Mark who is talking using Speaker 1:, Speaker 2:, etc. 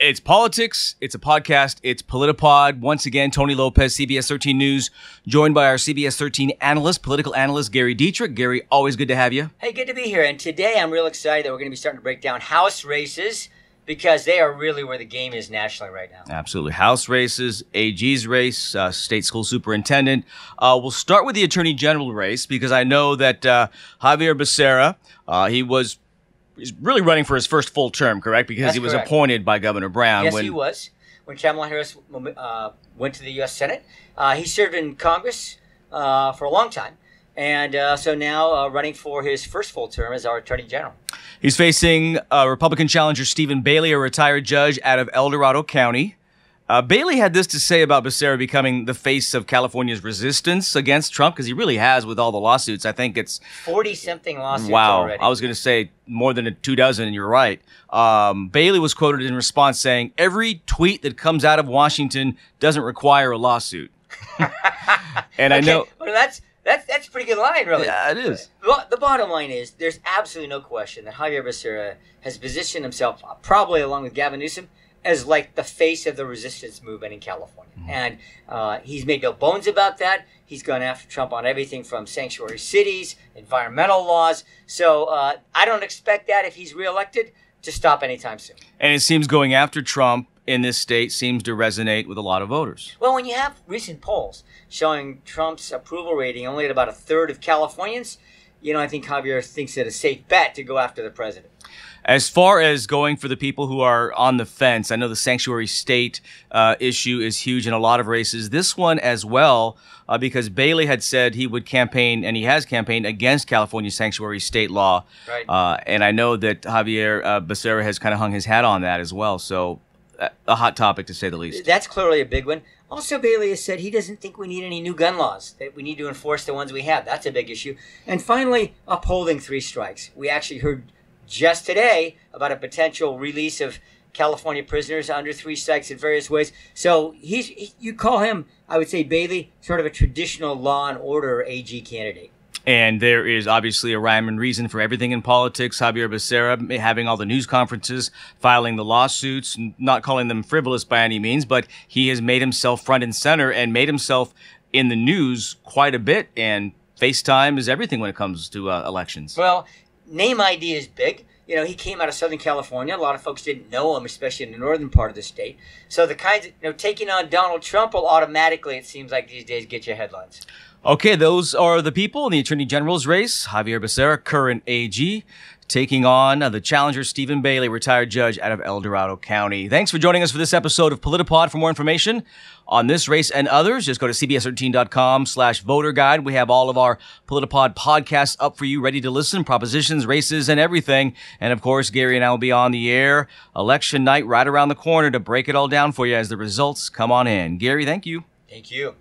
Speaker 1: It's politics. It's a podcast. It's Politipod. Once again, Tony Lopez, CBS 13 News, joined by our CBS 13 analyst, political analyst, Gary Dietrich. Gary, always good to have you.
Speaker 2: Hey, good to be here. And today I'm real excited that we're going to be starting to break down House races because they are really where the game is nationally right now.
Speaker 1: Absolutely. House races, AG's race, uh, state school superintendent. Uh, we'll start with the attorney general race because I know that uh, Xavier Becerra, uh, he was he's really running for his first full term, correct? Because
Speaker 2: That's
Speaker 1: he was
Speaker 2: correct.
Speaker 1: appointed by Governor Brown.
Speaker 2: yes,
Speaker 1: when,
Speaker 2: he was. When Kamala Harris uh, went to the U.S. Senate, uh, he served in Congress uh, for a long time. And uh, so now uh, running for his first full term as our attorney general.
Speaker 1: He's facing uh, Republican challenger Steven Bailey, a retired judge out of El Dorado County. Uh, Bailey had this to say about Becerra becoming the face of California's resistance against Trump because he really has with all the lawsuits. I think it's
Speaker 2: 40 something lawsuits
Speaker 1: wow.
Speaker 2: already.
Speaker 1: I was going to say more than a two dozen, and you're right. Um, Bailey was quoted in response saying, "Every tweet that comes out of Washington doesn't require a lawsuit." and I know,
Speaker 2: Well, that's, that's, that's a pretty good line, really.
Speaker 1: yeah, it is.
Speaker 2: Well, the bottom line is there's absolutely no question that Xavier Becerra has positioned himself, probably along with Gavin Newsom, as like the face of the resistance movement in California. And uh, he's made no bones about that. He's gone after Trump on everything from sanctuary cities, environmental laws. So uh, I don't expect that if he's reelected to stop anytime soon.
Speaker 1: And it seems going after Trump in this state seems to resonate with a lot of voters.
Speaker 2: Well, when you have recent polls showing Trump's approval rating only at about a third of Californians, you know, I think Xavier thinks it a safe bet to go after the president.
Speaker 1: As far as going for the people who are on the fence, I know the sanctuary state uh, issue is huge in a lot of races. This one as well, uh, because Bailey had said he would campaign, and he has campaigned against California sanctuary state law.
Speaker 2: Right.
Speaker 1: Uh, and I know that Xavier uh, Becerra has kind of hung his hat on that as well. So, uh, a hot topic to say the least.
Speaker 2: That's clearly a big one. Also, Bailey has said he doesn't think we need any new gun laws, that we need to enforce the ones we have. That's a big issue. And finally, upholding three strikes. We actually heard just today about a potential release of California prisoners under three strikes in various ways. So he's he, you call him, I would say Bailey, sort of a traditional law and order AG candidate.
Speaker 1: And there is obviously a rhyme and reason for everything in politics. Xavier Becerra having all the news conferences, filing the lawsuits, not calling them frivolous by any means, but he has made himself front and center and made himself in the news quite a bit. And FaceTime is everything when it comes to uh, elections.
Speaker 2: Well, name ID is big. You know, he came out of Southern California. A lot of folks didn't know him, especially in the northern part of the state. So the kinds of, you know, taking on Donald Trump will automatically, it seems like these days, get you headlines.
Speaker 1: Okay, those are the people in the Attorney General's race. Xavier Becerra, current AG, taking on uh, the challenger Steven Bailey, retired judge out of El Dorado County. Thanks for joining us for this episode of Politipod. For more information on this race and others, just go to cbs13.com slash voter guide. We have all of our Politipod podcasts up for you, ready to listen, propositions, races, and everything. And of course, Gary and I will be on the air election night right around the corner to break it all down for you as the results come on in. Gary, thank you.
Speaker 2: Thank you.